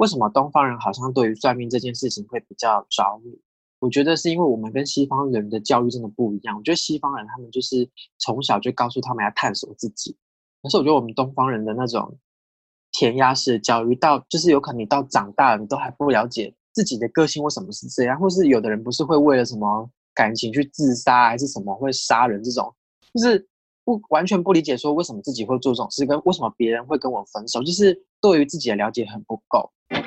为什么东方人好像对于算命这件事情会比较着迷？我觉得是因为我们跟西方人的教育真的不一样。我觉得西方人他们就是从小就告诉他们要探索自己，可是我觉得我们东方人的那种填鸭式的教育，到就是有可能你到长大了，你都还不了解自己的个性为什么是这样，或是有的人不是会为了什么感情去自杀，还是什么会杀人这种，就是不完全不理解说为什么自己会做这种事，跟为什么别人会跟我分手，就是对于自己的了解很不够。你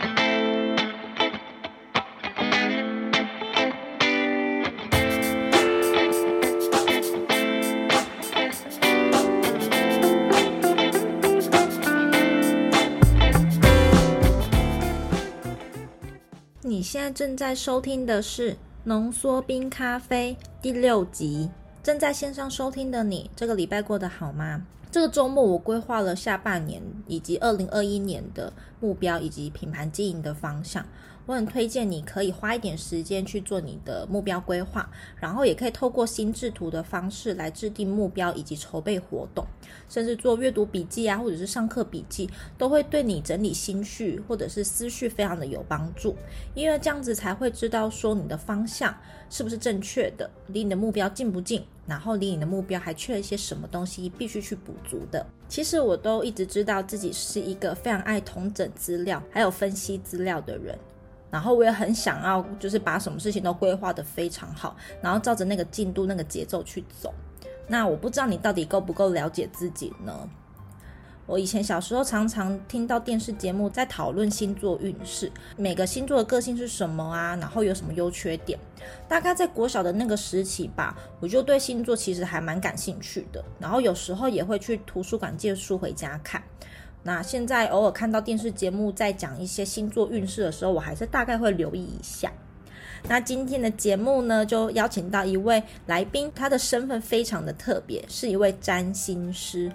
现在正在收听的是浓缩冰咖啡第六集。正在线上收听的你，这个礼拜过得好吗？这个周末我规划了下半年以及二零二一年的目标以及品牌经营的方向。我很推荐你可以花一点时间去做你的目标规划，然后也可以透过心智图的方式来制定目标以及筹备活动，甚至做阅读笔记啊，或者是上课笔记，都会对你整理心绪或者是思绪非常的有帮助。因为这样子才会知道说你的方向是不是正确的，离你的目标近不近，然后离你的目标还缺了一些什么东西必须去补足的。其实我都一直知道自己是一个非常爱统整资料还有分析资料的人。然后我也很想要，就是把什么事情都规划得非常好，然后照着那个进度、那个节奏去走。那我不知道你到底够不够了解自己呢？我以前小时候常常听到电视节目在讨论星座运势，每个星座的个性是什么啊？然后有什么优缺点？大概在国小的那个时期吧，我就对星座其实还蛮感兴趣的。然后有时候也会去图书馆借书回家看。那现在偶尔看到电视节目在讲一些星座运势的时候，我还是大概会留意一下。那今天的节目呢，就邀请到一位来宾，他的身份非常的特别，是一位占星师。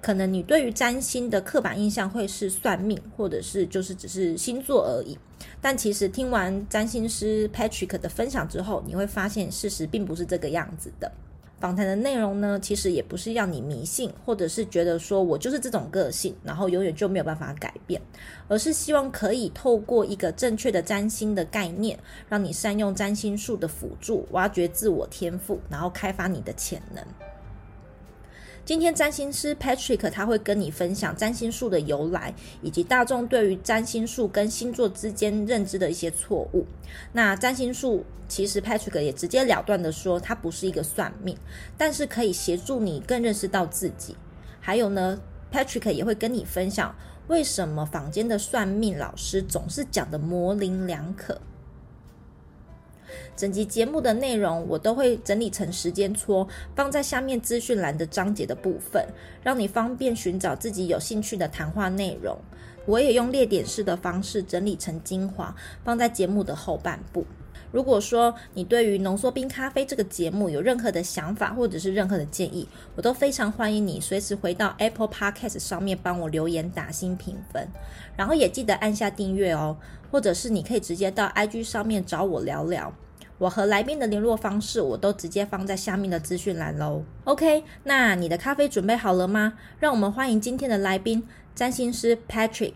可能你对于占星的刻板印象会是算命，或者是就是只是星座而已。但其实听完占星师 Patrick 的分享之后，你会发现事实并不是这个样子的。访谈的内容呢，其实也不是要你迷信，或者是觉得说我就是这种个性，然后永远就没有办法改变，而是希望可以透过一个正确的占星的概念，让你善用占星术的辅助，挖掘自我天赋，然后开发你的潜能。今天占星师 Patrick 他会跟你分享占星术的由来，以及大众对于占星术跟星座之间认知的一些错误。那占星术其实 Patrick 也直截了断的说，它不是一个算命，但是可以协助你更认识到自己。还有呢，Patrick 也会跟你分享为什么坊间的算命老师总是讲的模棱两可。整集节目的内容我都会整理成时间戳，放在下面资讯栏的章节的部分，让你方便寻找自己有兴趣的谈话内容。我也用列点式的方式整理成精华，放在节目的后半部。如果说你对于浓缩冰咖啡这个节目有任何的想法或者是任何的建议，我都非常欢迎你随时回到 Apple Podcast 上面帮我留言打星评分，然后也记得按下订阅哦，或者是你可以直接到 IG 上面找我聊聊。我和来宾的联络方式，我都直接放在下面的资讯栏喽。OK，那你的咖啡准备好了吗？让我们欢迎今天的来宾，占星师 Patrick。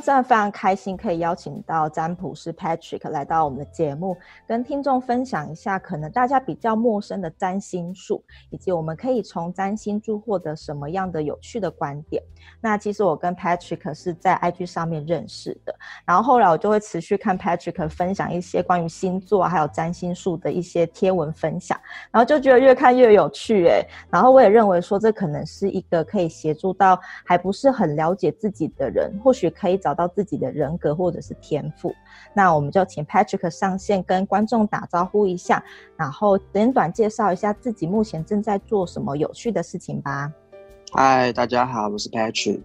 真的非常开心，可以邀请到占卜师 Patrick 来到我们的节目，跟听众分享一下可能大家比较陌生的占星术，以及我们可以从占星术获得什么样的有趣的观点。那其实我跟 Patrick 是在 IG 上面认识的，然后后来我就会持续看 Patrick 分享一些关于星座还有占星术的一些贴文分享，然后就觉得越看越有趣诶。然后我也认为说这可能是一个可以协助到还不是很了解自己的人，或许可以找。找到自己的人格或者是天赋，那我们就请 Patrick 上线跟观众打招呼一下，然后简短介绍一下自己目前正在做什么有趣的事情吧。嗨，大家好，我是 Patrick，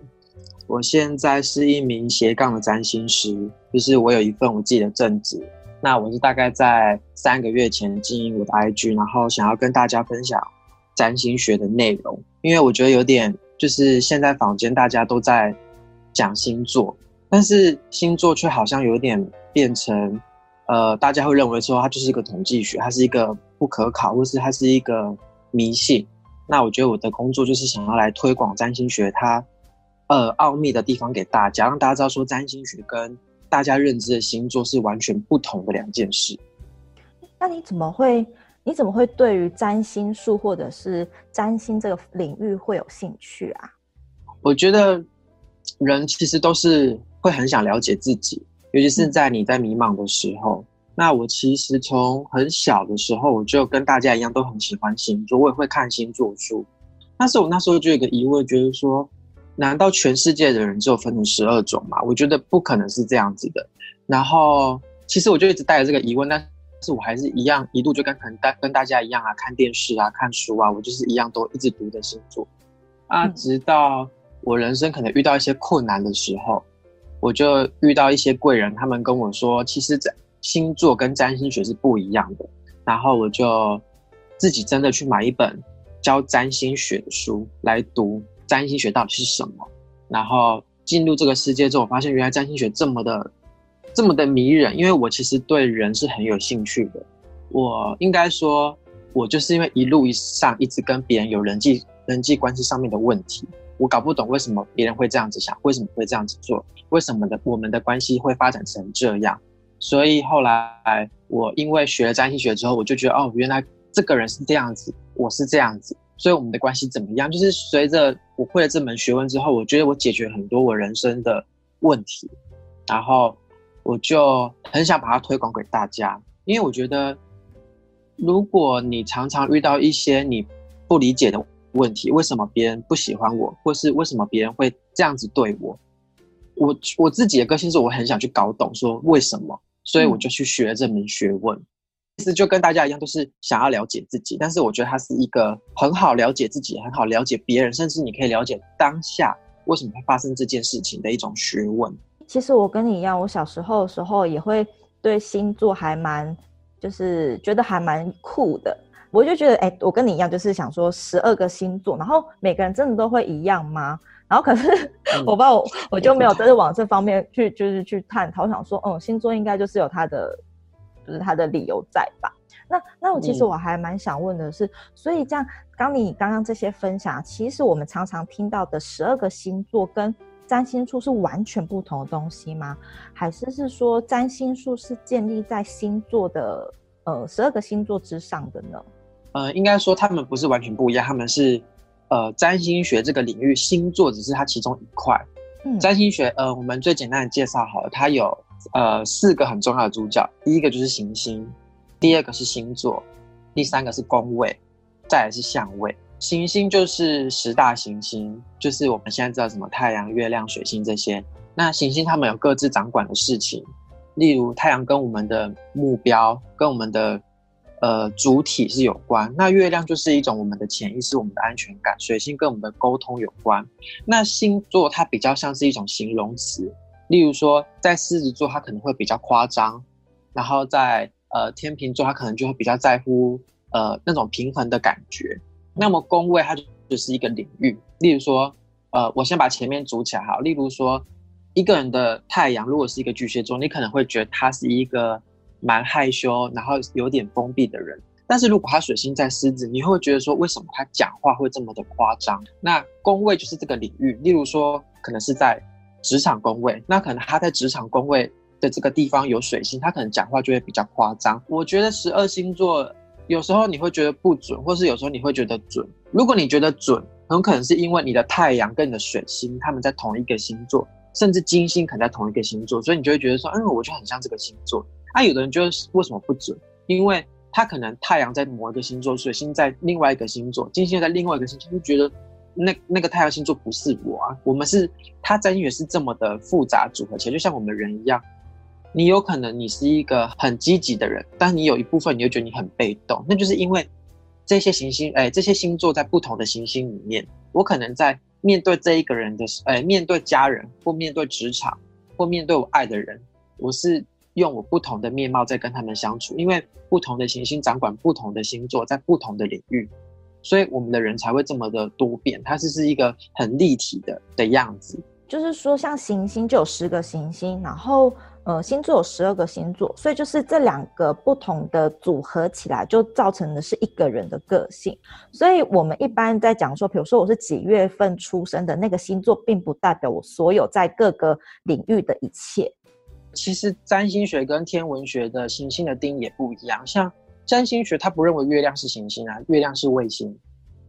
我现在是一名斜杠的占星师，就是我有一份我自己的正职，那我是大概在三个月前经营我的 IG，然后想要跟大家分享占星学的内容，因为我觉得有点就是现在坊间大家都在讲星座，但是星座却好像有点变成，呃，大家会认为说它就是一个统计学，它是一个不可考，或是它是一个迷信。那我觉得我的工作就是想要来推广占星学它，呃，奥秘的地方给大家，让大家知道说占星学跟大家认知的星座是完全不同的两件事。那你怎么会？你怎么会对于占星术或者是占星这个领域会有兴趣啊？我觉得人其实都是会很想了解自己，尤其是在你在迷茫的时候。嗯、那我其实从很小的时候，我就跟大家一样都很喜欢星座，我也会看星座书。但是我那时候就有个疑问，觉得说。难道全世界的人只有分成十二种吗？我觉得不可能是这样子的。然后，其实我就一直带着这个疑问，但是我还是一样一度就跟可能大跟大家一样啊，看电视啊，看书啊，我就是一样都一直读的星座啊。直到我人生可能遇到一些困难的时候，我就遇到一些贵人，他们跟我说，其实这星座跟占星学是不一样的。然后我就自己真的去买一本教占星学的书来读。占星学到底是什么？然后进入这个世界之后，我发现原来占星学这么的、这么的迷人。因为我其实对人是很有兴趣的。我应该说，我就是因为一路上一直跟别人有人际人际关系上面的问题，我搞不懂为什么别人会这样子想，为什么会这样子做，为什么的我们的关系会发展成这样。所以后来我因为学了占星学之后，我就觉得哦，原来这个人是这样子，我是这样子。所以我们的关系怎么样？就是随着我会了这门学问之后，我觉得我解决很多我人生的问题，然后我就很想把它推广给大家。因为我觉得，如果你常常遇到一些你不理解的问题，为什么别人不喜欢我，或是为什么别人会这样子对我，我我自己的个性是我很想去搞懂说为什么，所以我就去学这门学问。嗯其实就跟大家一样，都是想要了解自己。但是我觉得它是一个很好了解自己、很好了解别人，甚至你可以了解当下为什么会发生这件事情的一种学问。其实我跟你一样，我小时候的时候也会对星座还蛮，就是觉得还蛮酷的。我就觉得，哎，我跟你一样，就是想说十二个星座，然后每个人真的都会一样吗？然后可是 我不知道，我我就没有真的往这方面去，就是去探讨，想说，嗯，星座应该就是有它的。就是它的理由在吧？那那我其实我还蛮想问的是，嗯、所以这样，刚你刚刚这些分享，其实我们常常听到的十二个星座跟占星术是完全不同的东西吗？还是是说占星术是建立在星座的呃十二个星座之上的呢？呃，应该说他们不是完全不一样，他们是呃占星学这个领域，星座只是它其中一块。嗯，占星学呃，我们最简单的介绍好了，它有。呃，四个很重要的主角，第一个就是行星，第二个是星座，第三个是宫位，再来是相位。行星就是十大行星，就是我们现在知道什么太阳、月亮、水星这些。那行星他们有各自掌管的事情，例如太阳跟我们的目标、跟我们的呃主体是有关。那月亮就是一种我们的潜意识、我们的安全感。水星跟我们的沟通有关。那星座它比较像是一种形容词。例如说，在狮子座，它可能会比较夸张；然后在呃天秤座，他可能就会比较在乎呃那种平衡的感觉。那么宫位它就是一个领域。例如说，呃，我先把前面组起来好。例如说，一个人的太阳如果是一个巨蟹座，你可能会觉得他是一个蛮害羞，然后有点封闭的人。但是如果他水星在狮子，你会觉得说，为什么他讲话会这么的夸张？那宫位就是这个领域。例如说，可能是在。职场宫位，那可能他在职场宫位的这个地方有水星，他可能讲话就会比较夸张。我觉得十二星座有时候你会觉得不准，或是有时候你会觉得准。如果你觉得准，很可能是因为你的太阳跟你的水星他们在同一个星座，甚至金星可能在同一个星座，所以你就会觉得说，嗯，我就很像这个星座。那、有的人就是为什么不准？因为他可能太阳在某一个星座，水星在另外一个星座，金星在另外一个星座，就觉得。那那个太阳星座不是我啊，我们是它占星学是这么的复杂组合起来，就像我们人一样，你有可能你是一个很积极的人，但你有一部分你又觉得你很被动，那就是因为这些行星，哎，这些星座在不同的行星里面，我可能在面对这一个人的，哎，面对家人或面对职场或面对我爱的人，我是用我不同的面貌在跟他们相处，因为不同的行星掌管不同的星座，在不同的领域，所以我们的人才会这么的多变，它是是一个很立体的的样子。就是说，像行星就有十个行星，然后呃星座有十二个星座，所以就是这两个不同的组合起来，就造成的是一个人的个性。所以我们一般在讲说，比如说我是几月份出生的那个星座，并不代表我所有在各个领域的一切。其实占星学跟天文学的行星的定义也不一样。像占星学，它不认为月亮是行星啊，月亮是卫星。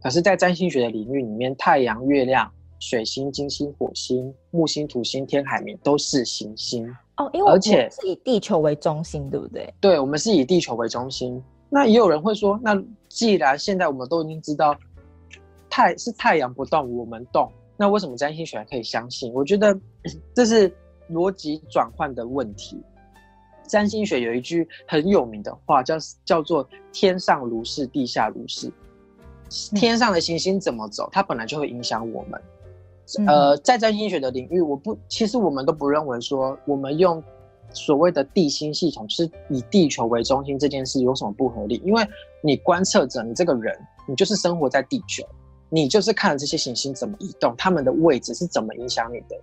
可是，在占星学的领域里面，太阳、月亮、水星、金星、火星、木星、土星、天海冥都是行星哦。因为而且是以地球为中心，对不对？对，我们是以地球为中心。那也有人会说，那既然现在我们都已经知道太是太阳不动，我们动，那为什么占星学还可以相信？我觉得 这是。逻辑转换的问题。占星学有一句很有名的话，叫叫做“天上如是，地下如是”。天上的行星怎么走，它本来就会影响我们。呃，在占星学的领域，我不，其实我们都不认为说我们用所谓的地心系统，就是以地球为中心这件事有什么不合理？因为你观测者，你这个人，你就是生活在地球，你就是看着这些行星怎么移动，它们的位置是怎么影响你的。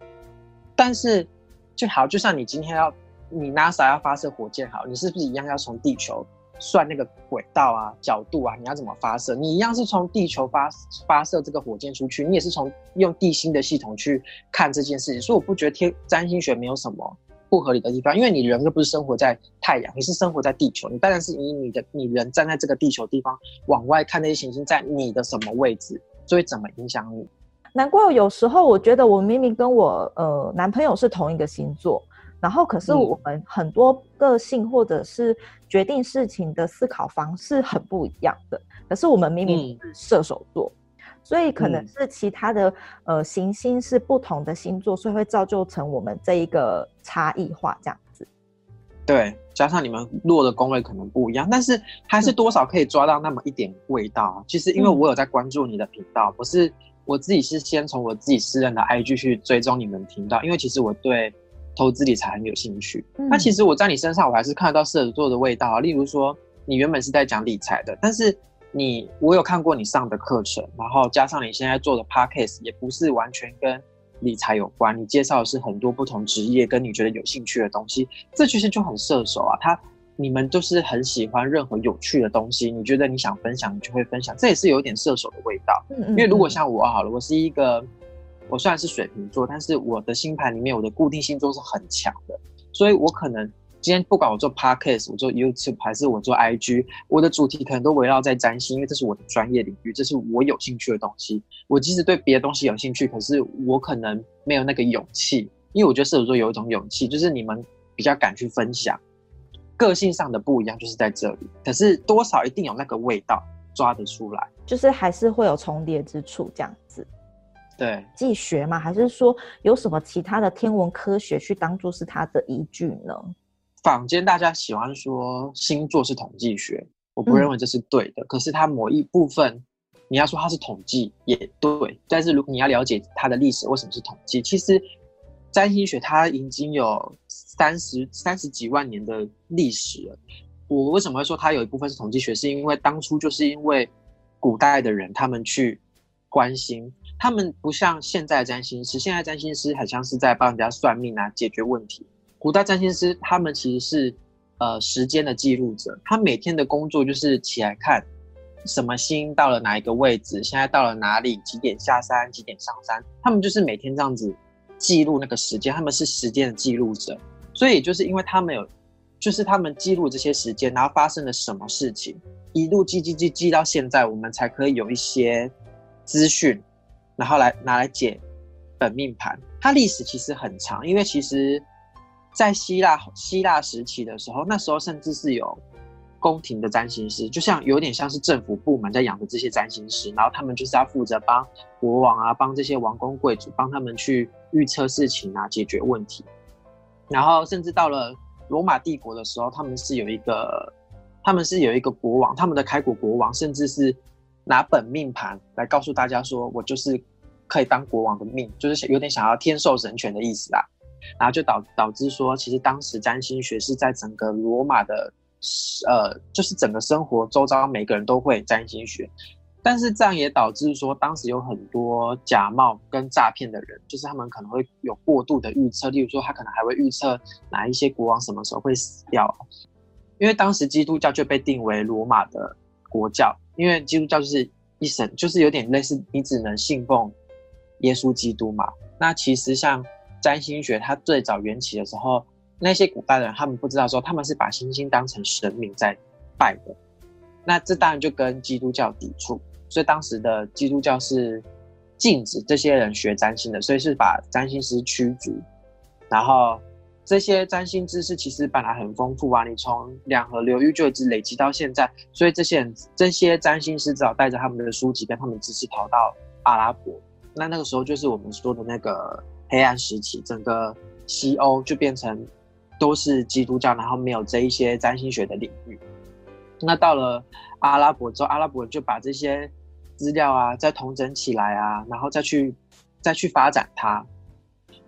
但是。就好，就像你今天要，你 NASA 要发射火箭，好，你是不是一样要从地球算那个轨道啊、角度啊？你要怎么发射？你一样是从地球发发射这个火箭出去，你也是从用地心的系统去看这件事情。所以我不觉得天占星学没有什么不合理的地方，因为你人又不是生活在太阳，你是生活在地球，你当然是以你的你人站在这个地球地方往外看那些行星在你的什么位置，所以怎么影响你？难怪有时候我觉得我明明跟我呃男朋友是同一个星座，然后可是我们很多个性或者是决定事情的思考方式很不一样的，可是我们明明是射手座，嗯、所以可能是其他的呃行星是不同的星座，所以会造就成我们这一个差异化这样子。对，加上你们落的宫位可能不一样，但是还是多少可以抓到那么一点味道。嗯、其实因为我有在关注你的频道，不是。我自己是先从我自己私人的 IG 去追踪你们频道，因为其实我对投资理财很有兴趣。嗯、那其实我在你身上，我还是看得到射手座的味道啊。例如说，你原本是在讲理财的，但是你我有看过你上的课程，然后加上你现在做的 Podcast，也不是完全跟理财有关。你介绍的是很多不同职业跟你觉得有兴趣的东西，这其实就很射手啊。他。你们都是很喜欢任何有趣的东西，你觉得你想分享，你就会分享，这也是有点射手的味道。嗯嗯。因为如果像我好了，我是一个，我虽然是水瓶座，但是我的星盘里面我的固定星座是很强的，所以我可能今天不管我做 Podcast，我做 YouTube 还是我做 IG，我的主题可能都围绕在占星，因为这是我的专业领域，这是我有兴趣的东西。我即使对别的东西有兴趣，可是我可能没有那个勇气，因为我觉得射手座有一种勇气，就是你们比较敢去分享。个性上的不一样就是在这里，可是多少一定有那个味道抓得出来，就是还是会有重叠之处这样子。对，自己学吗？还是说有什么其他的天文科学去当做是它的依据呢？坊间大家喜欢说星座是统计学，我不认为这是对的。嗯、可是它某一部分，你要说它是统计也对，但是如果你要了解它的历史，为什么是统计？其实占星学它已经有。三十三十几万年的历史了，我为什么会说它有一部分是统计学？是因为当初就是因为古代的人他们去关心，他们不像现在占星师，现在占星师很像是在帮人家算命啊，解决问题。古代占星师他们其实是呃时间的记录者，他每天的工作就是起来看什么星到了哪一个位置，现在到了哪里，几点下山，几点上山，他们就是每天这样子记录那个时间，他们是时间的记录者。所以就是因为他们有，就是他们记录这些时间，然后发生了什么事情，一路记记记记到现在，我们才可以有一些资讯，然后来拿来解本命盘。它历史其实很长，因为其实，在希腊希腊时期的时候，那时候甚至是有宫廷的占星师，就像有点像是政府部门在养的这些占星师，然后他们就是要负责帮国王啊，帮这些王公贵族，帮他们去预测事情啊，解决问题。然后甚至到了罗马帝国的时候，他们是有一个，他们是有一个国王，他们的开国国王甚至是拿本命盘来告诉大家说，我就是可以当国王的命，就是有点想要天授神权的意思啦。然后就导导致说，其实当时占星学是在整个罗马的，呃，就是整个生活周遭每个人都会占星学，但是这样也导致说，当时有很多假冒跟诈骗的人，就是他们可能会有过度的预测，例如说他可能还会预测哪一些国王什么时候会死掉，因为当时基督教就被定为罗马的国教，因为基督教就是一神，就是有点类似你只能信奉耶稣基督嘛。那其实像占星学，它最早缘起的时候，那些古代的人他们不知道说他们是把星星当成神明在拜的，那这当然就跟基督教抵触，所以当时的基督教是禁止这些人学占星的，所以是把占星师驱逐。然后这些占星知识其实本来很丰富啊，你从两河流域就一直累积到现在，所以这些人这些占星师只好带着他们的书籍跟他们知识跑到阿拉伯。那那个时候就是我们说的那个黑暗时期，整个西欧就变成都是基督教，然后没有这一些占星学的领域。那到了阿拉伯之后，阿拉伯就把这些资料啊再统整起来啊，然后再去再去发展它，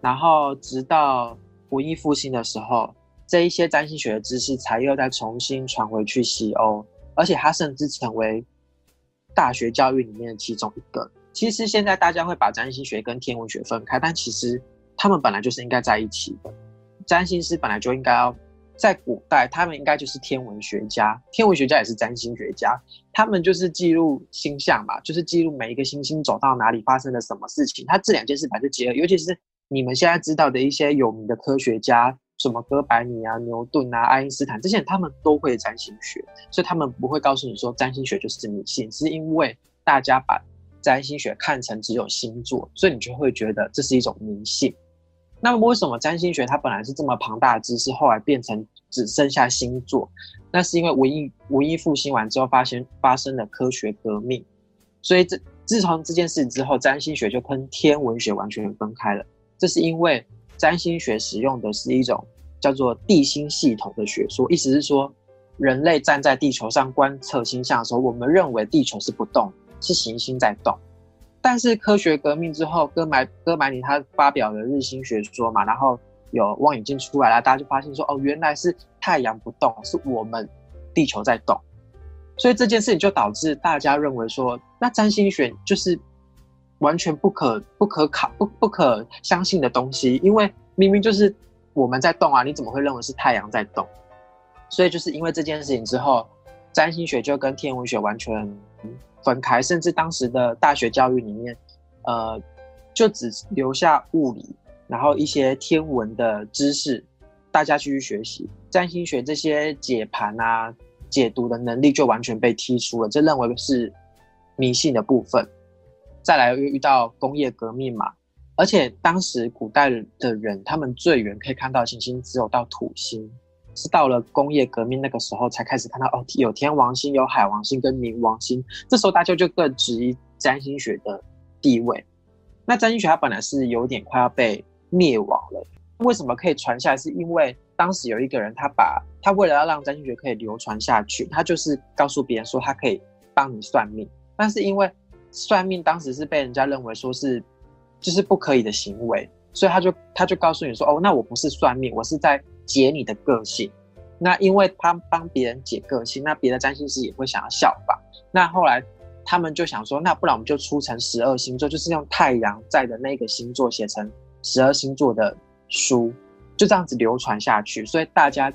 然后直到文艺复兴的时候，这一些占星学的知识才又再重新传回去西欧，而且它甚至成为大学教育里面的其中一个。其实现在大家会把占星学跟天文学分开，但其实他们本来就是应该在一起的。占星师本来就应该要在古代，他们应该就是天文学家，天文学家也是占星学家，他们就是记录星象嘛，就是记录每一个星星走到哪里发生了什么事情。他这两件事本来就结合，尤其是你们现在知道的一些有名的科学家，什么哥白尼啊、牛顿啊、爱因斯坦这些人，他们都会占星学，所以他们不会告诉你说占星学就是迷信，是因为大家把。占星学看成只有星座，所以你就会觉得这是一种迷信。那么为什么占星学它本来是这么庞大的知识，后来变成只剩下星座？那是因为文艺文艺复兴完之后，发现发生了科学革命，所以这自从这件事之后，占星学就跟天文学完全分开了。这是因为占星学使用的是一种叫做地心系统的学说，意思是说，人类站在地球上观测星象的时候，我们认为地球是不动。是行星在动，但是科学革命之后，哥白哥白尼他发表了日心学说嘛，然后有望远镜出来了，大家就发现说，哦，原来是太阳不动，是我们地球在动，所以这件事情就导致大家认为说，那占星学就是完全不可不可考不不可相信的东西，因为明明就是我们在动啊，你怎么会认为是太阳在动？所以就是因为这件事情之后，占星学就跟天文学完全。分开，甚至当时的大学教育里面，呃，就只留下物理，然后一些天文的知识，大家继续学习。占星学这些解盘啊、解读的能力就完全被剔除了，这认为是迷信的部分。再来又遇到工业革命嘛，而且当时古代的人，他们最远可以看到行星只有到土星。是到了工业革命那个时候才开始看到哦，有天王星、有海王星跟冥王星。这时候大家就更质疑占星学的地位。那占星学它本来是有点快要被灭亡了，为什么可以传下来？是因为当时有一个人，他把他为了要让占星学可以流传下去，他就是告诉别人说他可以帮你算命。但是因为算命当时是被人家认为说是就是不可以的行为，所以他就他就告诉你说哦，那我不是算命，我是在。解你的个性，那因为他帮别人解个性，那别的占星师也会想要效仿。那后来他们就想说，那不然我们就出成十二星座，就是用太阳在的那个星座写成十二星座的书，就这样子流传下去。所以大家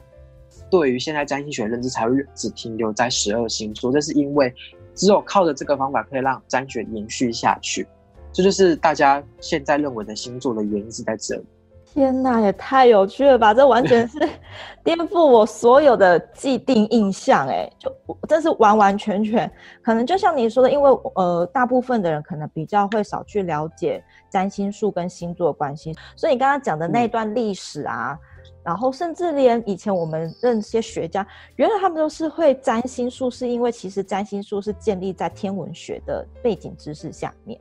对于现在占星学认知才会只停留在十二星座，这是因为只有靠着这个方法可以让占学延续下去。这就是大家现在认为的星座的原因是在这里。天呐，也太有趣了吧！这完全是 颠覆我所有的既定印象，哎，就真是完完全全可能就像你说的，因为呃，大部分的人可能比较会少去了解占星术跟星座的关系，所以你刚刚讲的那段历史啊，嗯、然后甚至连以前我们认识些学家，原来他们都是会占星术，是因为其实占星术是建立在天文学的背景知识下面，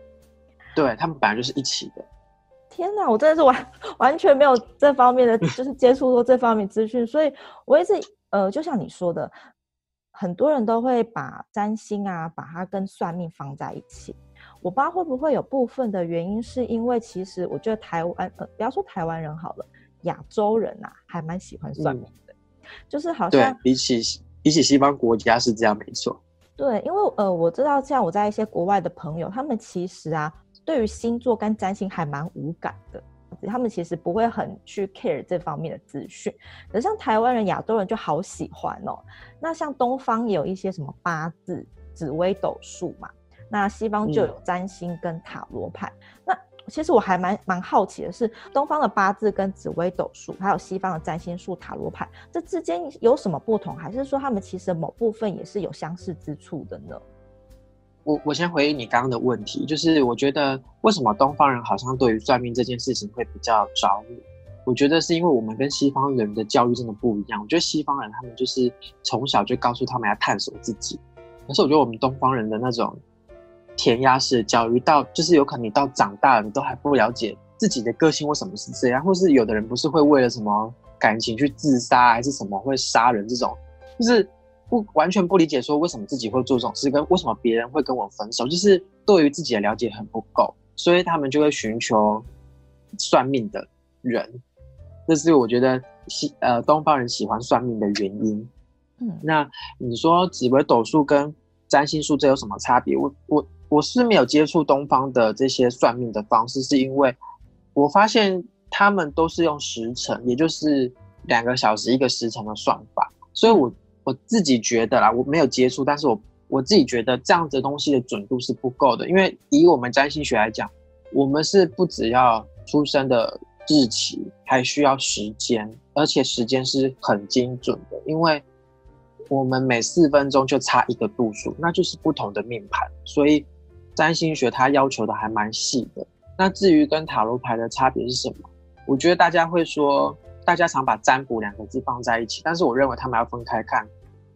对，他们本来就是一起的。天哪，我真的是完 完全没有这方面的，就是接触过这方面资讯，所以我一直呃，就像你说的，很多人都会把占星啊，把它跟算命放在一起。我不知道会不会有部分的原因，是因为其实我觉得台湾呃，不要说台湾人好了，亚洲人啊，还蛮喜欢算命的，嗯、就是好像比起比起西方国家是这样没错。对，因为呃，我知道像我在一些国外的朋友，他们其实啊，对于星座跟占星还蛮无感的，他们其实不会很去 care 这方面的资讯。可像台湾人、亚洲人就好喜欢哦。那像东方也有一些什么八字、紫微斗数嘛，那西方就有占星跟塔罗牌。嗯、那其实我还蛮蛮好奇的是，东方的八字跟紫微斗数，还有西方的占星术、塔罗牌，这之间有什么不同？还是说他们其实某部分也是有相似之处的呢？我我先回应你刚刚的问题，就是我觉得为什么东方人好像对于算命这件事情会比较着迷？我觉得是因为我们跟西方人的教育真的不一样。我觉得西方人他们就是从小就告诉他们要探索自己，可是我觉得我们东方人的那种。填鸭式的教育到，就是有可能你到长大了，你都还不了解自己的个性为什么是这样，或是有的人不是会为了什么感情去自杀，还是什么会杀人这种，就是不完全不理解说为什么自己会做这种事，跟为什么别人会跟我分手，就是对于自己的了解很不够，所以他们就会寻求算命的人，这是我觉得西呃东方人喜欢算命的原因。嗯，那你说紫微斗数跟占星术这有什么差别？我我。我是没有接触东方的这些算命的方式，是因为我发现他们都是用时辰，也就是两个小时一个时辰的算法，所以我我自己觉得啦，我没有接触，但是我我自己觉得这样子的东西的准度是不够的，因为以我们占星学来讲，我们是不只要出生的日期，还需要时间，而且时间是很精准的，因为我们每四分钟就差一个度数，那就是不同的命盘，所以。占星学它要求的还蛮细的。那至于跟塔罗牌的差别是什么？我觉得大家会说，大家常把占卜两个字放在一起，但是我认为他们要分开看。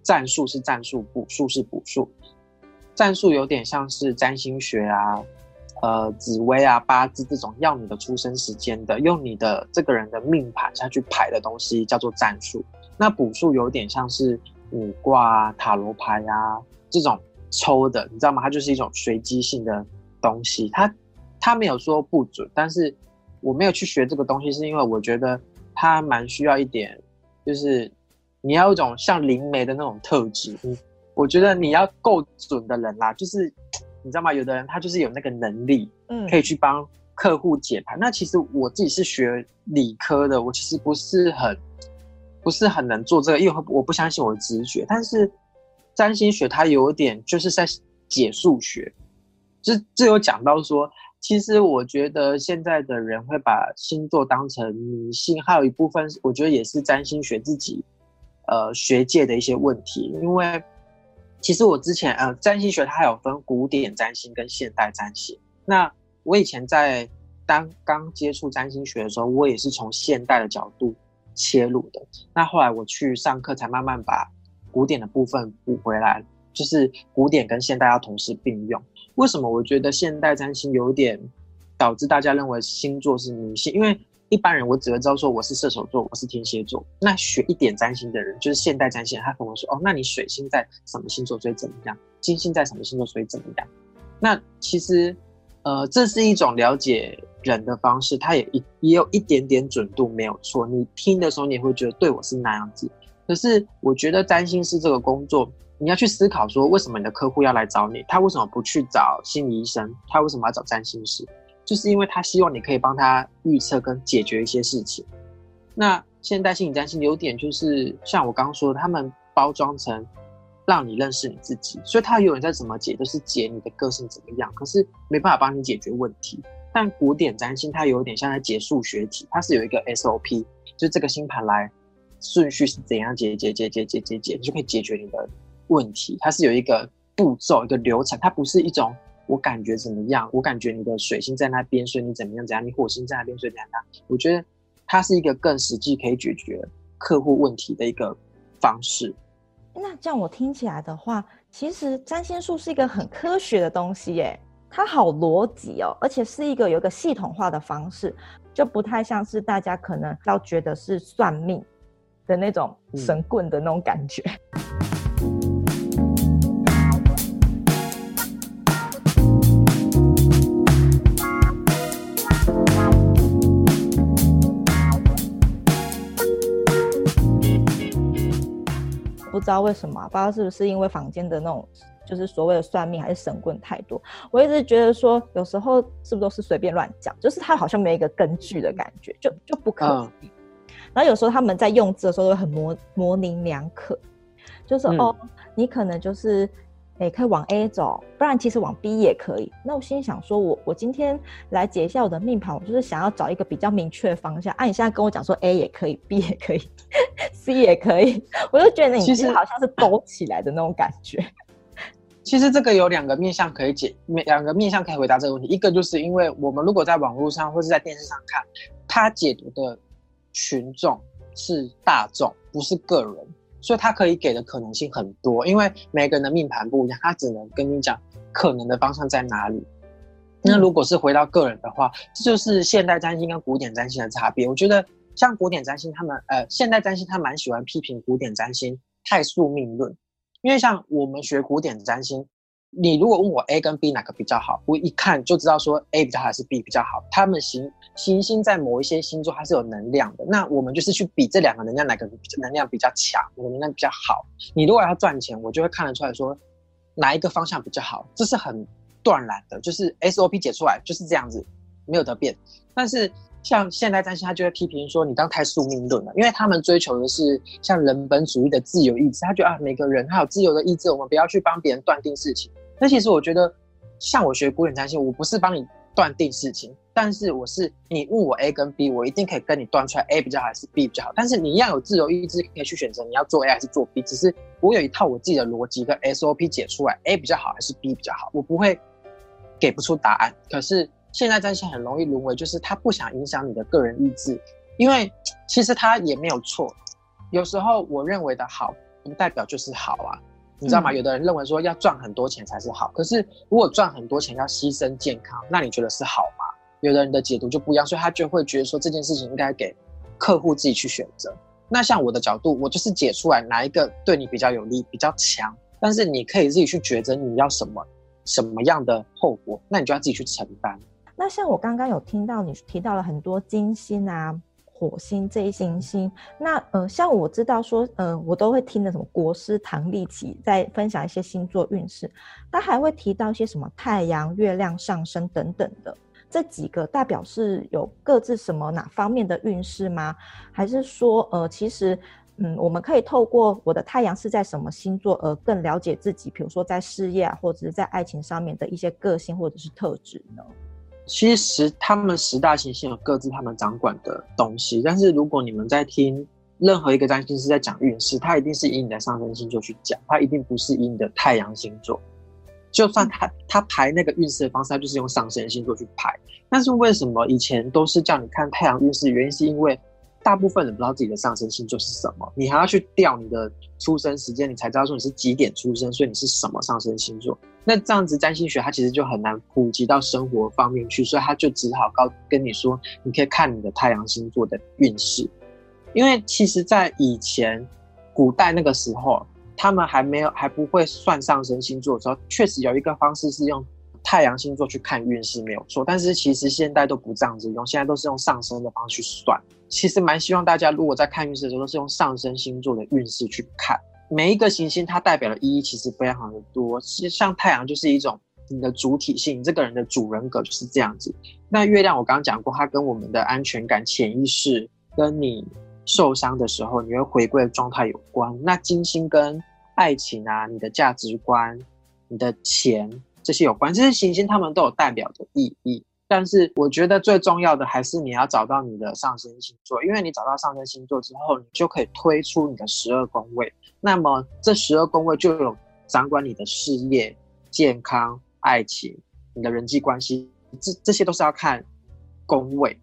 战术是战术，卜术是卜术。战术有点像是占星学啊，呃，紫微啊、八字这种要你的出生时间的，用你的这个人的命盘下去排的东西叫做战术。那卜术有点像是五卦啊、塔罗牌啊这种。抽的，你知道吗？它就是一种随机性的东西，它它没有说不准，但是我没有去学这个东西，是因为我觉得它蛮需要一点，就是你要有一种像灵媒的那种特质。嗯，我觉得你要够准的人啦，就是你知道吗？有的人他就是有那个能力，嗯，可以去帮客户解盘。那其实我自己是学理科的，我其实不是很不是很能做这个，因为我不相信我的直觉，但是。占星学它有点就是在解数学，就这有讲到说，其实我觉得现在的人会把星座当成迷信，还有一部分我觉得也是占星学自己呃学界的一些问题。因为其实我之前呃占星学它有分古典占星跟现代占星。那我以前在当刚接触占星学的时候，我也是从现代的角度切入的。那后来我去上课，才慢慢把。古典的部分补回来，就是古典跟现代要同时并用。为什么我觉得现代占星有点导致大家认为星座是迷信？因为一般人我只会知道说我是射手座，我是天蝎座。那学一点占星的人，就是现代占星，他可能说哦，那你水星在什么星座，所以怎么样？金星在什么星座，所以怎么样？那其实，呃，这是一种了解人的方式，它也一也有一点点准度，没有错。你听的时候，你也会觉得对我是那样子。可是我觉得占星师这个工作，你要去思考说，为什么你的客户要来找你？他为什么不去找心理医生？他为什么要找占星师？就是因为他希望你可以帮他预测跟解决一些事情。那现代心理占星有点就是像我刚刚说的，他们包装成让你认识你自己，所以他永远在怎么解，都是解你的个性怎么样，可是没办法帮你解决问题。但古典占星它有点像在解数学题，它是有一个 SOP，就这个星盘来。顺序是怎样解解解解解解解，你就可以解决你的问题。它是有一个步骤、一个流程，它不是一种我感觉怎么样，我感觉你的水星在那边，所以你怎么样怎样，你火星在那边，所以怎样怎样。我觉得它是一个更实际可以解决客户问题的一个方式。那这样我听起来的话，其实占星术是一个很科学的东西耶，它好逻辑哦，而且是一个有一个系统化的方式，就不太像是大家可能要觉得是算命。的那种神棍的那种感觉。知道为什么，不知道是不是因为房间的那种。就是所谓的算命还是神棍太多，我一直觉得说，有时候是不是都是随便乱讲，就是他好像没一个根据的感觉，就就不可信。嗯、然后有时候他们在用字的时候都很模模棱两可，就是、嗯、哦，你可能就是诶可以往 A 走，不然其实往 B 也可以。那我心里想说我，我我今天来解一下我的命盘，我就是想要找一个比较明确的方向。啊，你现在跟我讲说 A 也可以，B 也可以，C 也可以，我就觉得你其实好像是勾起来的那种感觉。其实这个有两个面向可以解，两个面向可以回答这个问题。一个就是因为我们如果在网络上或是在电视上看，他解读的群众是大众，不是个人，所以他可以给的可能性很多。因为每个人的命盘不一样，他只能跟你讲可能的方向在哪里。那如果是回到个人的话，这就是现代占星跟古典占星的差别。我觉得像古典占星，他们呃，现代占星他蛮喜欢批评古典占星太宿命论。因为像我们学古典占星，你如果问我 A 跟 B 哪个比较好，我一看就知道说 A 比较好还是 B 比较好。他们行行星在某一些星座它是有能量的，那我们就是去比这两个能量哪个能量比较强，哪个能量比较好。你如果要赚钱，我就会看得出来说哪一个方向比较好，这是很断然的，就是 SOP 解出来就是这样子，没有得变。但是。像现代占星，他就会批评说你当太宿命论了，因为他们追求的是像人本主义的自由意志，他觉得啊，每个人他有自由的意志，我们不要去帮别人断定事情。那其实我觉得，像我学古典占星，我不是帮你断定事情，但是我是你问我 A 跟 B，我一定可以跟你断出来 A 比较好还是 B 比较好。但是你要有自由意志，可以去选择你要做 A 还是做 B。只是我有一套我自己的逻辑跟 SOP 解出来，A 比较好还是 B 比较好，我不会给不出答案。可是。现在占星很容易沦为，就是他不想影响你的个人意志，因为其实他也没有错。有时候我认为的好，不代表就是好啊，你知道吗？嗯、有的人认为说要赚很多钱才是好，可是如果赚很多钱要牺牲健康，那你觉得是好吗？有的人的解读就不一样，所以他就会觉得说这件事情应该给客户自己去选择。那像我的角度，我就是解出来哪一个对你比较有利、比较强，但是你可以自己去抉择你要什么、什么样的后果，那你就要自己去承担。那像我刚刚有听到你提到了很多金星啊、火星这一行星，那呃，像我知道说，呃，我都会听的什么国师唐立奇在分享一些星座运势，他还会提到一些什么太阳、月亮上升等等的，这几个代表是有各自什么哪方面的运势吗？还是说，呃，其实，嗯，我们可以透过我的太阳是在什么星座而更了解自己，比如说在事业，或者是在爱情上面的一些个性或者是特质呢？其实他们十大行星有各自他们掌管的东西，但是如果你们在听任何一个占星师在讲运势，他一定是以你的上升星座去讲，他一定不是以你的太阳星座。就算他他排那个运势的方式，他就是用上升星座去排。但是为什么以前都是叫你看太阳运势？原因是因为。大部分人不知道自己的上升星座是什么，你还要去调你的出生时间，你才知道说你是几点出生，所以你是什么上升星座。那这样子占星学它其实就很难普及到生活方面去，所以他就只好告跟你说，你可以看你的太阳星座的运势。因为其实，在以前古代那个时候，他们还没有还不会算上升星座的时候，确实有一个方式是用。太阳星座去看运势没有错，但是其实现代都不这样子用，现在都是用上升的方式去算。其实蛮希望大家如果在看运势的时候，都是用上升星座的运势去看。每一个行星它代表的意义其实非常的多。其实像太阳就是一种你的主体性，这个人的主人格就是这样子。那月亮我刚刚讲过，它跟我们的安全感、潜意识，跟你受伤的时候你会回归的状态有关。那金星跟爱情啊，你的价值观、你的钱。这些有关，这些行星他们都有代表的意义，但是我觉得最重要的还是你要找到你的上升星座，因为你找到上升星座之后，你就可以推出你的十二宫位。那么这十二宫位就有掌管你的事业、健康、爱情、你的人际关系，这这些都是要看宫位。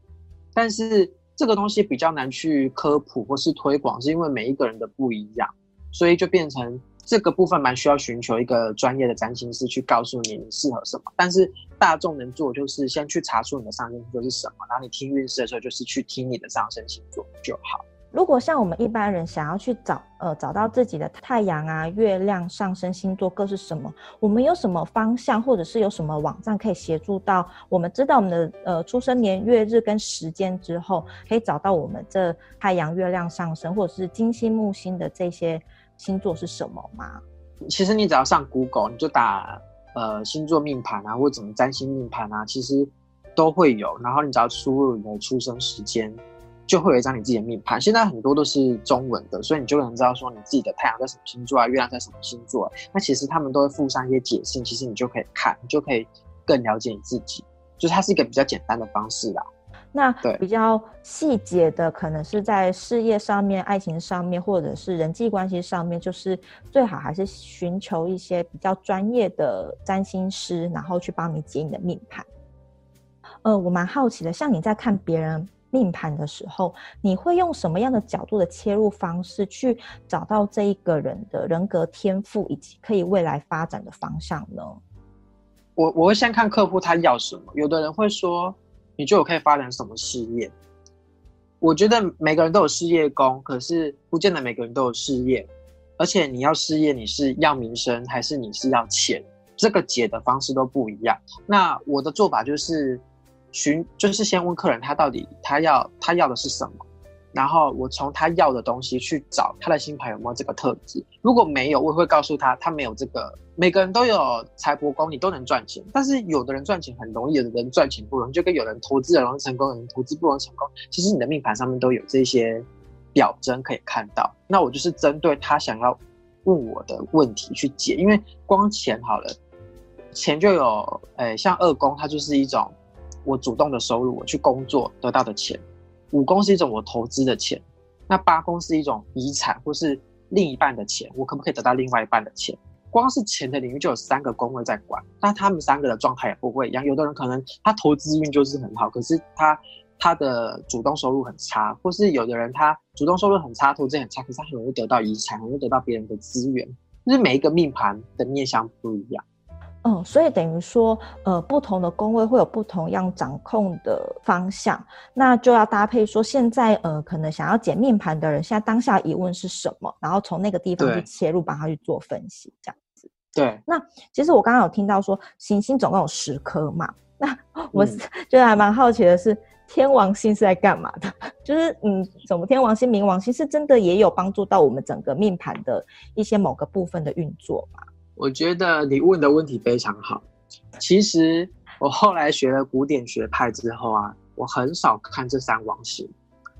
但是这个东西比较难去科普或是推广，是因为每一个人的不一样，所以就变成。这个部分蛮需要寻求一个专业的占星师去告诉你你适合什么，但是大众能做就是先去查出你的上升星座是什么，然后你听运势的时候就是去听你的上升星座就好。如果像我们一般人想要去找呃找到自己的太阳啊、月亮上升星座各是什么，我们有什么方向或者是有什么网站可以协助到我们知道我们的呃出生年月日跟时间之后，可以找到我们这太阳、月亮上升或者是金星、木星的这些。星座是什么吗？其实你只要上 Google，你就打呃星座命盘啊，或者怎么占星命盘啊，其实都会有。然后你只要输入你的出生时间，就会有一张你自己的命盘。现在很多都是中文的，所以你就能知道说你自己的太阳在什么星座啊，月亮在什么星座。那其实他们都会附上一些解释，其实你就可以看，你就可以更了解你自己。就是它是一个比较简单的方式啦。那比较细节的，可能是在事业上面、爱情上面，或者是人际关系上面，就是最好还是寻求一些比较专业的占星师，然后去帮你解你的命盘。呃，我蛮好奇的，像你在看别人命盘的时候，你会用什么样的角度的切入方式去找到这一个人的人格天赋以及可以未来发展的方向呢？我我会先看客户他要什么，有的人会说。你觉得我可以发展什么事业？我觉得每个人都有事业工，可是不见得每个人都有事业。而且你要事业，你是要名声还是你是要钱？这个解的方式都不一样。那我的做法就是寻，就是先问客人他到底他要他要的是什么。然后我从他要的东西去找他的星盘有没有这个特质，如果没有，我会告诉他他没有这个。每个人都有财帛宫，你都能赚钱，但是有的人赚钱很容易，有的人赚钱不容易，就跟有人投资很容易成功，有人投资不容易成功。其实你的命盘上面都有这些表征可以看到。那我就是针对他想要问我的问题去解，因为光钱好了，钱就有，诶，像二宫，它就是一种我主动的收入，我去工作得到的钱。五宫是一种我投资的钱，那八宫是一种遗产或是另一半的钱，我可不可以得到另外一半的钱？光是钱的领域就有三个宫位在管，那他们三个的状态也不会一样。有的人可能他投资运就是很好，可是他他的主动收入很差，或是有的人他主动收入很差，投资很差，可是他很容易得到遗产，很容易得到别人的资源，就是每一个命盘的面相不一样。嗯，所以等于说，呃，不同的宫位会有不同样掌控的方向，那就要搭配说，现在呃，可能想要解命盘的人，现在当下疑问是什么，然后从那个地方去切入，帮他去做分析，这样子。对。那其实我刚刚有听到说，行星总共有十颗嘛，那 我就还蛮好奇的是，天王星是在干嘛的？就是嗯，什么天王星、冥王星是真的也有帮助到我们整个命盘的一些某个部分的运作吗？我觉得你问的问题非常好。其实我后来学了古典学派之后啊，我很少看这三王星。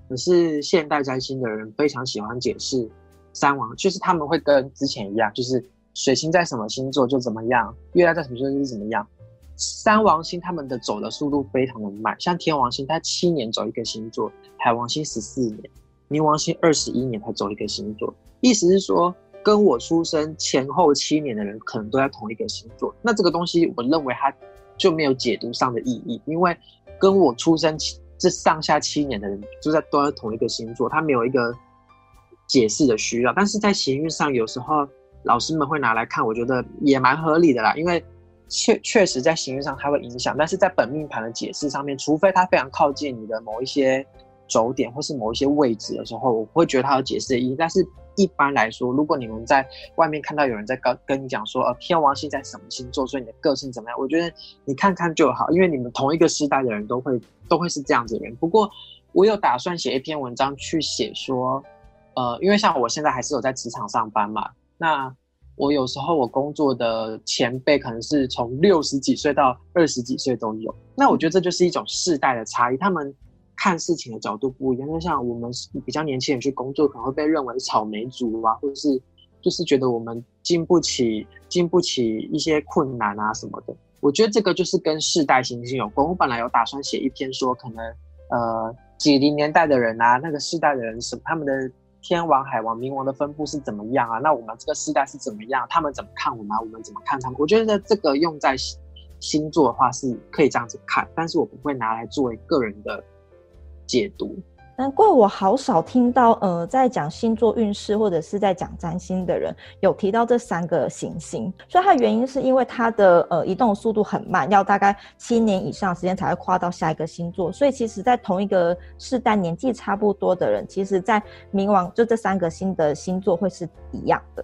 可是现代占星的人非常喜欢解释三王，就是他们会跟之前一样，就是水星在什么星座就怎么样，月亮在什么星座就怎么样。三王星他们的走的速度非常的慢，像天王星它七年走一个星座，海王星十四年，冥王星二十一年才走一个星座。意思是说。跟我出生前后七年的人，可能都在同一个星座。那这个东西，我认为它就没有解读上的意义，因为跟我出生这上下七年的人，就在都在同一个星座，它没有一个解释的需要。但是在行运上，有时候老师们会拿来看，我觉得也蛮合理的啦。因为确确实在行运上它会影响，但是在本命盘的解释上面，除非它非常靠近你的某一些轴点或是某一些位置的时候，我会觉得它有解释的意义，但是。一般来说，如果你们在外面看到有人在跟跟你讲说，呃，天王星在什么星座，所以你的个性怎么样？我觉得你看看就好，因为你们同一个时代的人都会都会是这样子的人。不过，我有打算写一篇文章去写说，呃，因为像我现在还是有在职场上班嘛，那我有时候我工作的前辈可能是从六十几岁到二十几岁都有，那我觉得这就是一种世代的差异，他们。看事情的角度不一样，就像我们比较年轻人去工作，可能会被认为草莓族啊，或者是就是觉得我们经不起、经不起一些困难啊什么的。我觉得这个就是跟世代行星有关。我本来有打算写一篇说，可能呃几零年代的人啊，那个世代的人什他们的天王、海王、冥王的分布是怎么样啊？那我们这个世代是怎么样？他们怎么看我们？我们怎么看他们？我觉得这个用在星座的话是可以这样子看，但是我不会拿来作为个人的。解读，难怪我好少听到，呃，在讲星座运势或者是在讲占星的人有提到这三个行星，所以它原因是因为它的呃移动速度很慢，要大概七年以上时间才会跨到下一个星座，所以其实，在同一个世代年纪差不多的人，其实在冥王就这三个星的星座会是一样的。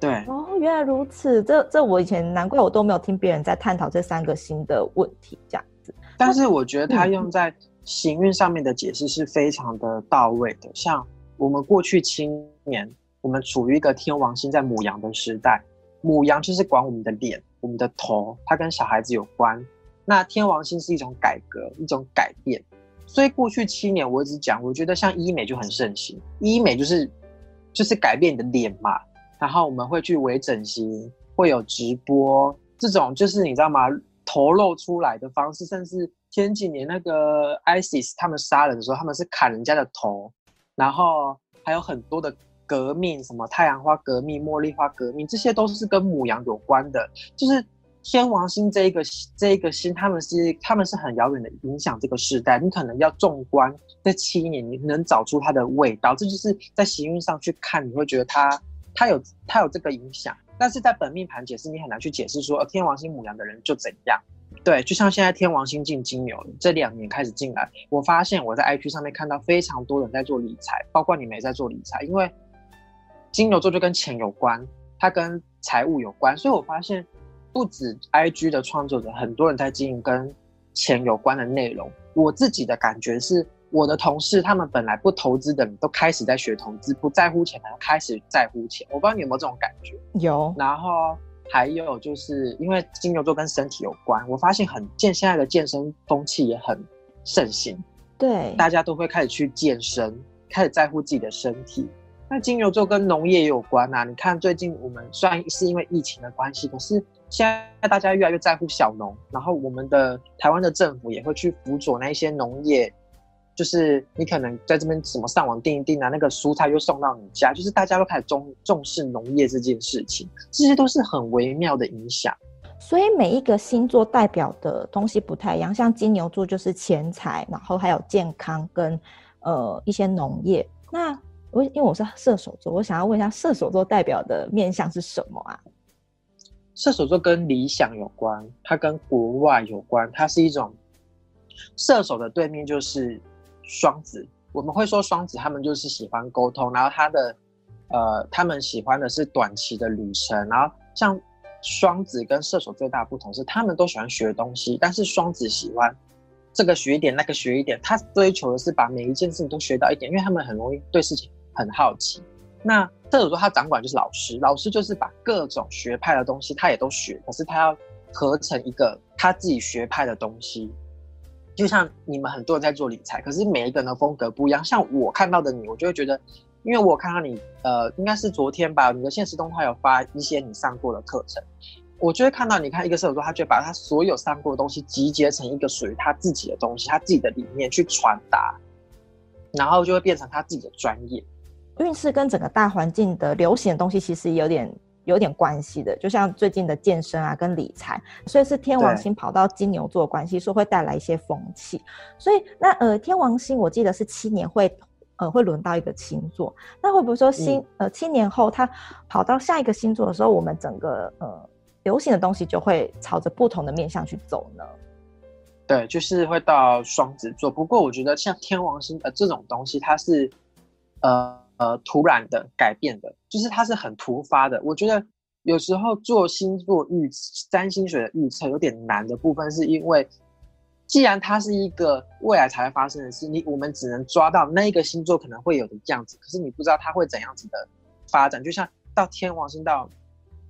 对，哦，原来如此，这这我以前难怪我都没有听别人在探讨这三个星的问题这样子，但是我觉得它用在、嗯。行运上面的解释是非常的到位的，像我们过去七年我们处于一个天王星在母羊的时代，母羊就是管我们的脸、我们的头，它跟小孩子有关。那天王星是一种改革、一种改变，所以过去七年我一直讲，我觉得像医美就很盛行，医美就是就是改变你的脸嘛，然后我们会去微整形，会有直播，这种就是你知道吗？头露出来的方式，甚至前几年那个 ISIS 他们杀人的时候，他们是砍人家的头，然后还有很多的革命，什么太阳花革命、茉莉花革命，这些都是跟母羊有关的，就是。天王星这一个这一个星，他们是他们是很遥远的影响这个时代。你可能要纵观这七年，你能找出它的味道。这就是在行运上去看，你会觉得它它有它有这个影响。但是在本命盘解释，你很难去解释说，呃，天王星母羊的人就怎样。对，就像现在天王星进金牛，这两年开始进来，我发现我在 IG 上面看到非常多人在做理财，包括你们也在做理财，因为金牛座就跟钱有关，它跟财务有关，所以我发现。不止 IG 的创作者，很多人在经营跟钱有关的内容。我自己的感觉是，我的同事他们本来不投资的人都开始在学投资，不在乎钱的人开始在乎钱。我不知道你有没有这种感觉？有。然后还有就是因为金牛座跟身体有关，我发现很健现在的健身风气也很盛行。对，大家都会开始去健身，开始在乎自己的身体。那金牛座跟农业也有关啊。你看最近我们虽然是因为疫情的关系，可是。现在大家越来越在乎小农，然后我们的台湾的政府也会去辅佐那一些农业，就是你可能在这边什么上网订一订啊，那个蔬菜又送到你家，就是大家都开始重重视农业这件事情，这些都是很微妙的影响。所以每一个星座代表的东西不太一样，像金牛座就是钱财，然后还有健康跟呃一些农业。那我因为我是射手座，我想要问一下射手座代表的面向是什么啊？射手座跟理想有关，它跟国外有关，它是一种射手的对面就是双子。我们会说双子，他们就是喜欢沟通，然后他的呃，他们喜欢的是短期的旅程。然后像双子跟射手最大的不同是，他们都喜欢学东西，但是双子喜欢这个学一点，那个学一点，他追求的是把每一件事情都学到一点，因为他们很容易对事情很好奇。那射手座他掌管就是老师，老师就是把各种学派的东西他也都学，可是他要合成一个他自己学派的东西。就像你们很多人在做理财，可是每一个人的风格不一样。像我看到的你，我就会觉得，因为我看到你，呃，应该是昨天吧，你的现实动态有发一些你上过的课程，我就会看到你看一个射手座，他就把他所有上过的东西集结成一个属于他自己的东西，他自己的理念去传达，然后就会变成他自己的专业。运势跟整个大环境的流行的东西其实有点有点关系的，就像最近的健身啊，跟理财，所以是天王星跑到金牛座的关系，说会带来一些风气。所以那呃，天王星我记得是七年会呃会轮到一个星座，那会不会说星、嗯、呃七年后它跑到下一个星座的时候，我们整个呃流行的东西就会朝着不同的面向去走呢？对，就是会到双子座。不过我觉得像天王星呃这种东西，它是呃。呃，突然的改变的，就是它是很突发的。我觉得有时候做星座预占星学的预测有点难的部分，是因为既然它是一个未来才会发生的事，你我们只能抓到那一个星座可能会有的样子，可是你不知道它会怎样子的发展。就像到天王星到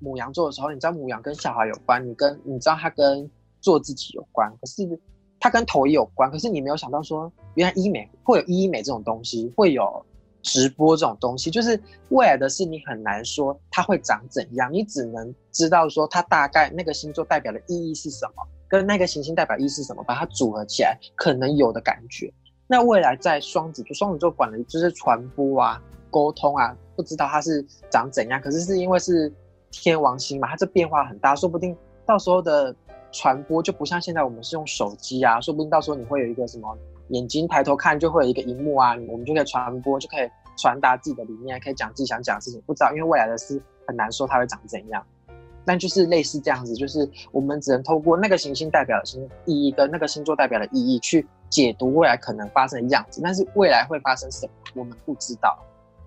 母羊座的时候，你知道母羊跟小孩有关，你跟你知道它跟做自己有关，可是它跟头也有关，可是你没有想到说，原来医美会有医美这种东西，会有。直播这种东西，就是未来的事，你很难说它会长怎样，你只能知道说它大概那个星座代表的意义是什么，跟那个行星代表意义是什么，把它组合起来可能有的感觉。那未来在双子，就双子座管的就是传播啊、沟通啊，不知道它是长怎样。可是是因为是天王星嘛，它这变化很大，说不定到时候的传播就不像现在我们是用手机啊，说不定到时候你会有一个什么。眼睛抬头看就会有一个荧幕啊，我们就可以传播，就可以传达自己的理念，可以讲自己想讲的事情。不知道，因为未来的事很难说它会长怎样，但就是类似这样子，就是我们只能透过那个行星代表的星意义跟那个星座代表的意义去解读未来可能发生的样子，但是未来会发生什么，我们不知道。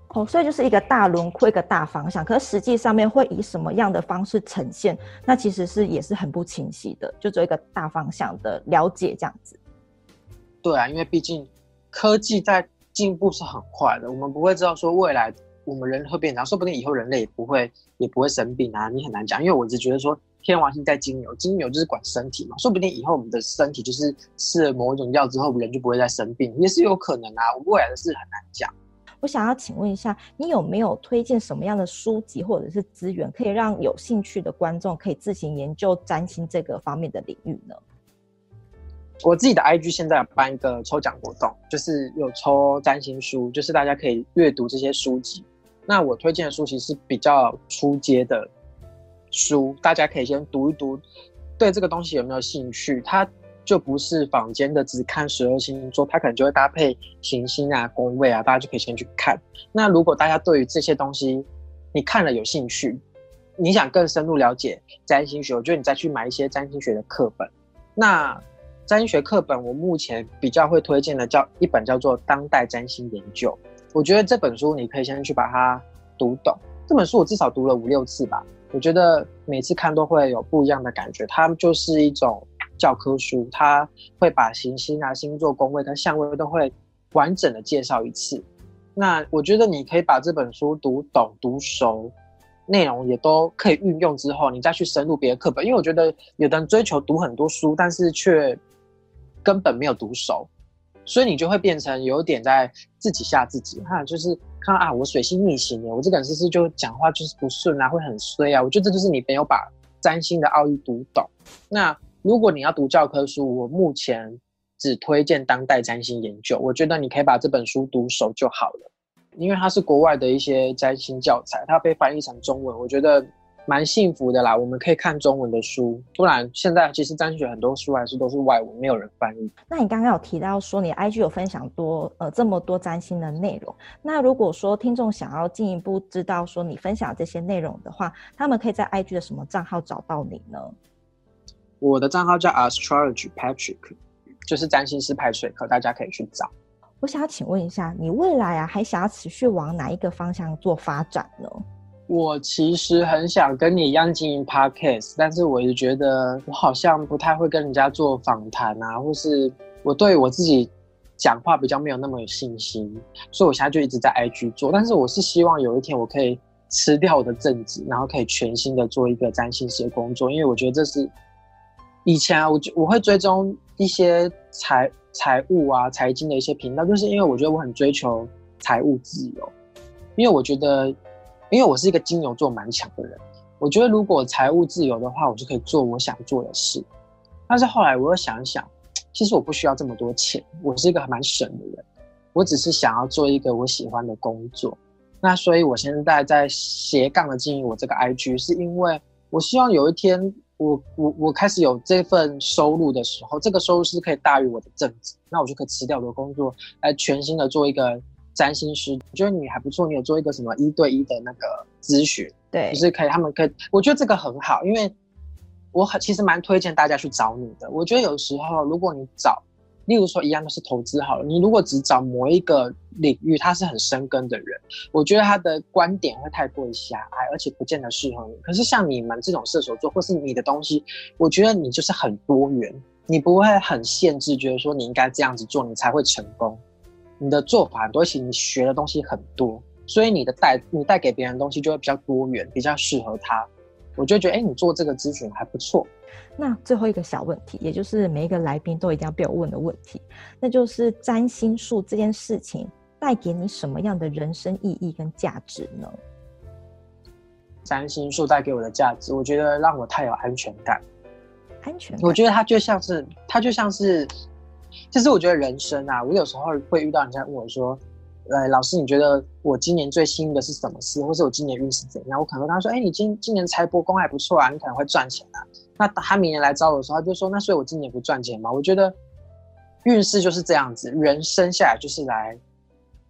哦，所以就是一个大轮廓，一个大方向，可是实际上面会以什么样的方式呈现，那其实是也是很不清晰的，就做一个大方向的了解这样子。对啊，因为毕竟科技在进步是很快的，我们不会知道说未来我们人会变长，说不定以后人类也不会也不会生病啊，你很难讲。因为我只觉得说天王星在金牛，金牛就是管身体嘛，说不定以后我们的身体就是吃了某一种药之后，人就不会再生病，也是有可能啊。我未来的事很难讲。我想要请问一下，你有没有推荐什么样的书籍或者是资源，可以让有兴趣的观众可以自行研究占星这个方面的领域呢？我自己的 IG 现在有办一个抽奖活动，就是有抽占星书，就是大家可以阅读这些书籍。那我推荐的书其实是比较初阶的书，大家可以先读一读，对这个东西有没有兴趣？它就不是坊间的只看十二星座，它可能就会搭配行星啊、宫位啊，大家就可以先去看。那如果大家对于这些东西你看了有兴趣，你想更深入了解占星学，我觉得你再去买一些占星学的课本。那占星学课本，我目前比较会推荐的叫一本叫做《当代占星研究》。我觉得这本书你可以先去把它读懂。这本书我至少读了五六次吧，我觉得每次看都会有不一样的感觉。它就是一种教科书，它会把行星啊、星座、宫位跟相位都会完整的介绍一次。那我觉得你可以把这本书读懂、读熟，内容也都可以运用之后，你再去深入别的课本。因为我觉得有的人追求读很多书，但是却根本没有读熟，所以你就会变成有点在自己吓自己哈，就是看啊，我水星逆行了，我这个人是是就讲话就是不顺啊，会很衰啊？我觉得这就是你没有把占星的奥义读懂。那如果你要读教科书，我目前只推荐当代占星研究，我觉得你可以把这本书读熟就好了，因为它是国外的一些占星教材，它被翻译成中文，我觉得。蛮幸福的啦，我们可以看中文的书，不然现在其实占星学很多书还是都是外文，没有人翻译。那你刚刚有提到说你 IG 有分享多呃这么多占星的内容，那如果说听众想要进一步知道说你分享这些内容的话，他们可以在 IG 的什么账号找到你呢？我的账号叫 Astrology Patrick，就是占星师派水克，大家可以去找。我想要请问一下，你未来啊还想要持续往哪一个方向做发展呢？我其实很想跟你一样经营 podcast，但是我也觉得我好像不太会跟人家做访谈啊，或是我对我自己讲话比较没有那么有信心，所以我现在就一直在 IG 做。但是我是希望有一天我可以辞掉我的正职，然后可以全心的做一个占星师的工作，因为我觉得这是以前啊，我我会追踪一些财财务啊、财经的一些频道，就是因为我觉得我很追求财务自由，因为我觉得。因为我是一个金牛座蛮强的人，我觉得如果财务自由的话，我就可以做我想做的事。但是后来我又想一想，其实我不需要这么多钱，我是一个蛮省的人，我只是想要做一个我喜欢的工作。那所以我现在在斜杠的经营我这个 IG，是因为我希望有一天我我我开始有这份收入的时候，这个收入是可以大于我的正职，那我就可以辞掉我的工作，来全新的做一个。占星师，我觉得你还不错，你有做一个什么一对一的那个咨询，对，就是可以，他们可以，我觉得这个很好，因为我很其实蛮推荐大家去找你的。我觉得有时候如果你找，例如说一样都是投资好了，你如果只找某一个领域，他是很深耕的人，我觉得他的观点会太过于狭隘，而且不见得适合你。可是像你们这种射手座，或是你的东西，我觉得你就是很多元，你不会很限制，觉得说你应该这样子做，你才会成功。你的做法很多，而且你学的东西很多，所以你的带你带给别人的东西就会比较多元，比较适合他。我就觉得，哎、欸，你做这个咨询还不错。那最后一个小问题，也就是每一个来宾都一定要被我问的问题，那就是占星术这件事情带给你什么样的人生意义跟价值呢？占星术带给我的价值，我觉得让我太有安全感。安全感，我觉得它就像是，它就像是。其实我觉得人生啊，我有时候会遇到人家问我说：“呃，老师，你觉得我今年最幸运的是什么事，或是我今年运势怎样？”我可能跟他说：“哎，你今今年财帛宫还不错啊，你可能会赚钱啊。”那他明年来找我的时候，他就说：“那所以我今年不赚钱吗？”我觉得运势就是这样子，人生下来就是来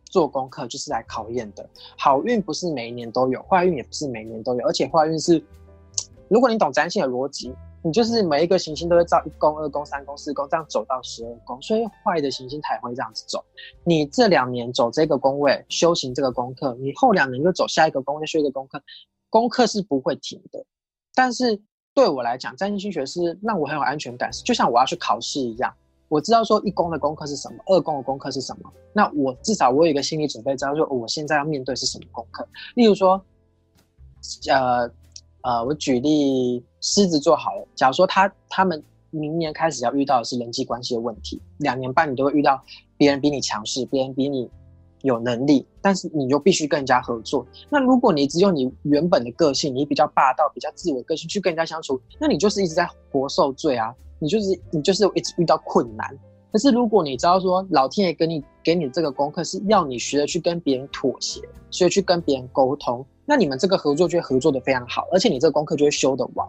做功课，就是来考验的。好运不是每一年都有，坏运也不是每一年都有，而且坏运是，如果你懂占星的逻辑。你就是每一个行星都会照一宫、二宫、三宫、四宫这样走到十二宫，所以坏的行星才会这样子走。你这两年走这个宫位修行这个功课，你后两年就走下一个宫位修一个功课，功课是不会停的。但是对我来讲，占星学是让我很有安全感，就像我要去考试一样。我知道说一宫的功课是什么，二宫的功课是什么。那我至少我有一个心理准备，知道说我现在要面对是什么功课。例如说，呃呃，我举例狮子座好了，假如说他他们明年开始要遇到的是人际关系的问题，两年半你都会遇到别人比你强势，别人比你有能力，但是你就必须跟人家合作。那如果你只有你原本的个性，你比较霸道、比较自我个性去跟人家相处，那你就是一直在活受罪啊。你就是你就是一直遇到困难，可是如果你知道说老天爷给你给你这个功课是要你学着去跟别人妥协，学着去跟别人沟通，那你们这个合作就会合作的非常好，而且你这个功课就会修得完。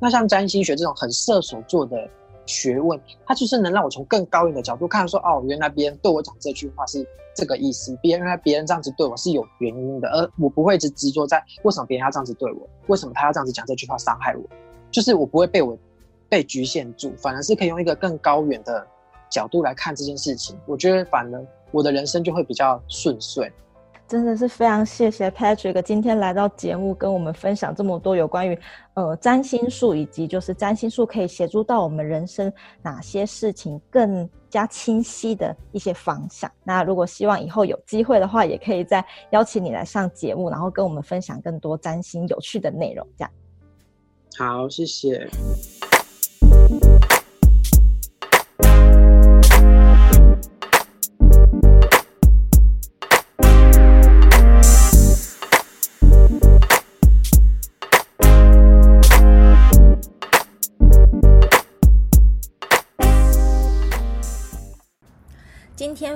那像占星学这种很射手座的学问，它就是能让我从更高远的角度看说，哦，原来别人对我讲这句话是这个意思，别人原来别人这样子对我是有原因的，而我不会一直执着在为什么别人要这样子对我，为什么他要这样子讲这句话伤害我，就是我不会被我。被局限住，反而是可以用一个更高远的角度来看这件事情。我觉得，反而我的人生就会比较顺遂。真的是非常谢谢 Patrick 今天来到节目，跟我们分享这么多有关于呃占星术，以及就是占星术可以协助到我们人生哪些事情更加清晰的一些方向。那如果希望以后有机会的话，也可以再邀请你来上节目，然后跟我们分享更多占星有趣的内容。这样。好，谢谢。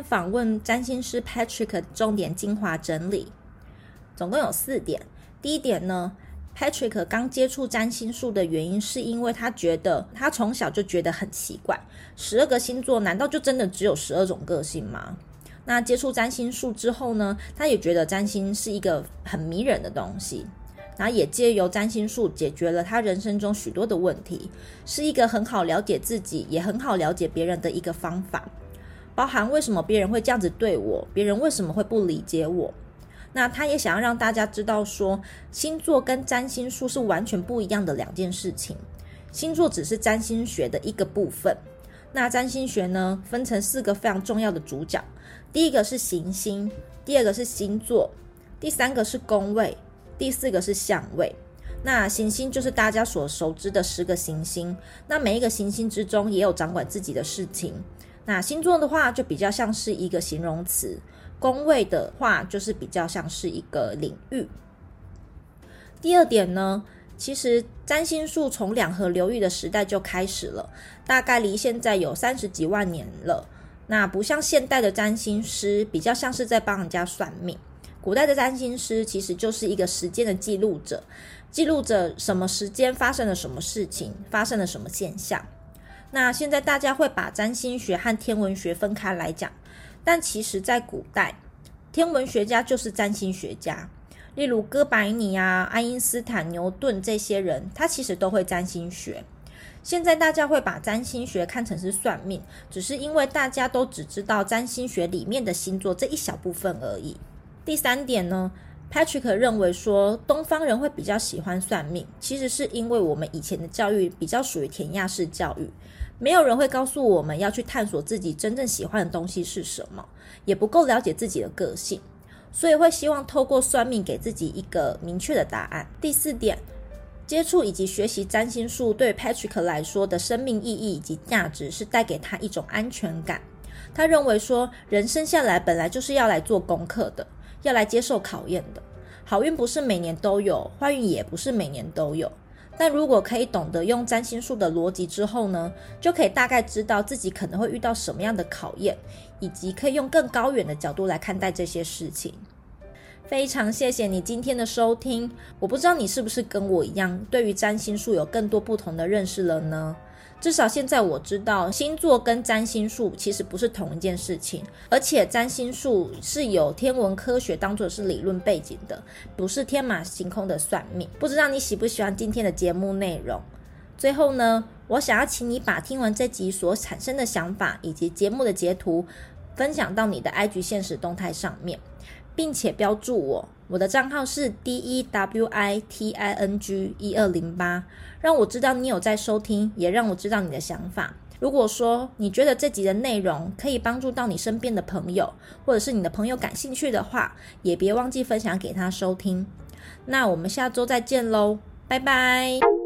访问占星师 Patrick，重点精华整理，总共有四点。第一点呢，Patrick 刚接触占星术的原因，是因为他觉得他从小就觉得很奇怪，十二个星座难道就真的只有十二种个性吗？那接触占星术之后呢，他也觉得占星是一个很迷人的东西，然后也借由占星术解决了他人生中许多的问题，是一个很好了解自己，也很好了解别人的一个方法。包含为什么别人会这样子对我，别人为什么会不理解我？那他也想要让大家知道说，星座跟占星术是完全不一样的两件事情。星座只是占星学的一个部分。那占星学呢，分成四个非常重要的主角，第一个是行星，第二个是星座，第三个是宫位，第四个是相位。那行星就是大家所熟知的十个行星，那每一个行星之中也有掌管自己的事情。那星座的话，就比较像是一个形容词；宫位的话，就是比较像是一个领域。第二点呢，其实占星术从两河流域的时代就开始了，大概离现在有三十几万年了。那不像现代的占星师，比较像是在帮人家算命。古代的占星师其实就是一个时间的记录者，记录着什么时间发生了什么事情，发生了什么现象。那现在大家会把占星学和天文学分开来讲，但其实，在古代，天文学家就是占星学家，例如哥白尼啊、爱因斯坦、牛顿这些人，他其实都会占星学。现在大家会把占星学看成是算命，只是因为大家都只知道占星学里面的星座这一小部分而已。第三点呢，Patrick 认为说，东方人会比较喜欢算命，其实是因为我们以前的教育比较属于填鸭式教育。没有人会告诉我们要去探索自己真正喜欢的东西是什么，也不够了解自己的个性，所以会希望透过算命给自己一个明确的答案。第四点，接触以及学习占星术对 Patrick 来说的生命意义以及价值是带给他一种安全感。他认为说，人生下来本来就是要来做功课的，要来接受考验的。好运不是每年都有，坏运也不是每年都有。但如果可以懂得用占星术的逻辑之后呢，就可以大概知道自己可能会遇到什么样的考验，以及可以用更高远的角度来看待这些事情。非常谢谢你今天的收听，我不知道你是不是跟我一样，对于占星术有更多不同的认识了呢？至少现在我知道，星座跟占星术其实不是同一件事情，而且占星术是有天文科学当做是理论背景的，不是天马行空的算命。不知道你喜不喜欢今天的节目内容？最后呢，我想要请你把听完这集所产生的想法以及节目的截图，分享到你的 IG 现实动态上面。并且标注我，我的账号是 D E W I T I N G 一二零八，让我知道你有在收听，也让我知道你的想法。如果说你觉得这集的内容可以帮助到你身边的朋友，或者是你的朋友感兴趣的话，也别忘记分享给他收听。那我们下周再见喽，拜拜。